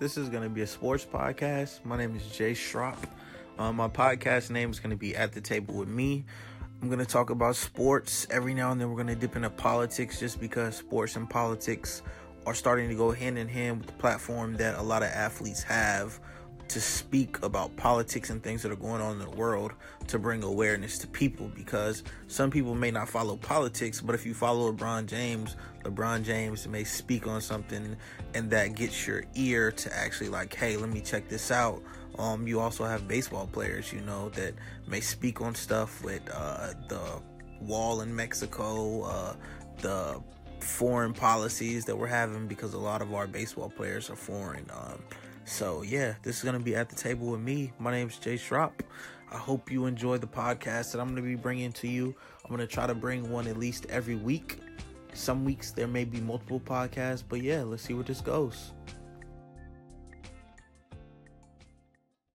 This is going to be a sports podcast. My name is Jay Schropp. Um, my podcast name is going to be At the Table with Me. I'm going to talk about sports. Every now and then, we're going to dip into politics just because sports and politics are starting to go hand in hand with the platform that a lot of athletes have to speak about politics and things that are going on in the world to bring awareness to people because some people may not follow politics, but if you follow LeBron James, LeBron James may speak on something and that gets your ear to actually like, hey, let me check this out. Um, you also have baseball players, you know, that may speak on stuff with uh, the wall in Mexico, uh, the foreign policies that we're having because a lot of our baseball players are foreign. Um, so yeah, this is gonna be at the table with me. My name is Jay Schropp. I hope you enjoy the podcast that I'm gonna be bringing to you. I'm gonna try to bring one at least every week. Some weeks there may be multiple podcasts, but yeah, let's see where this goes.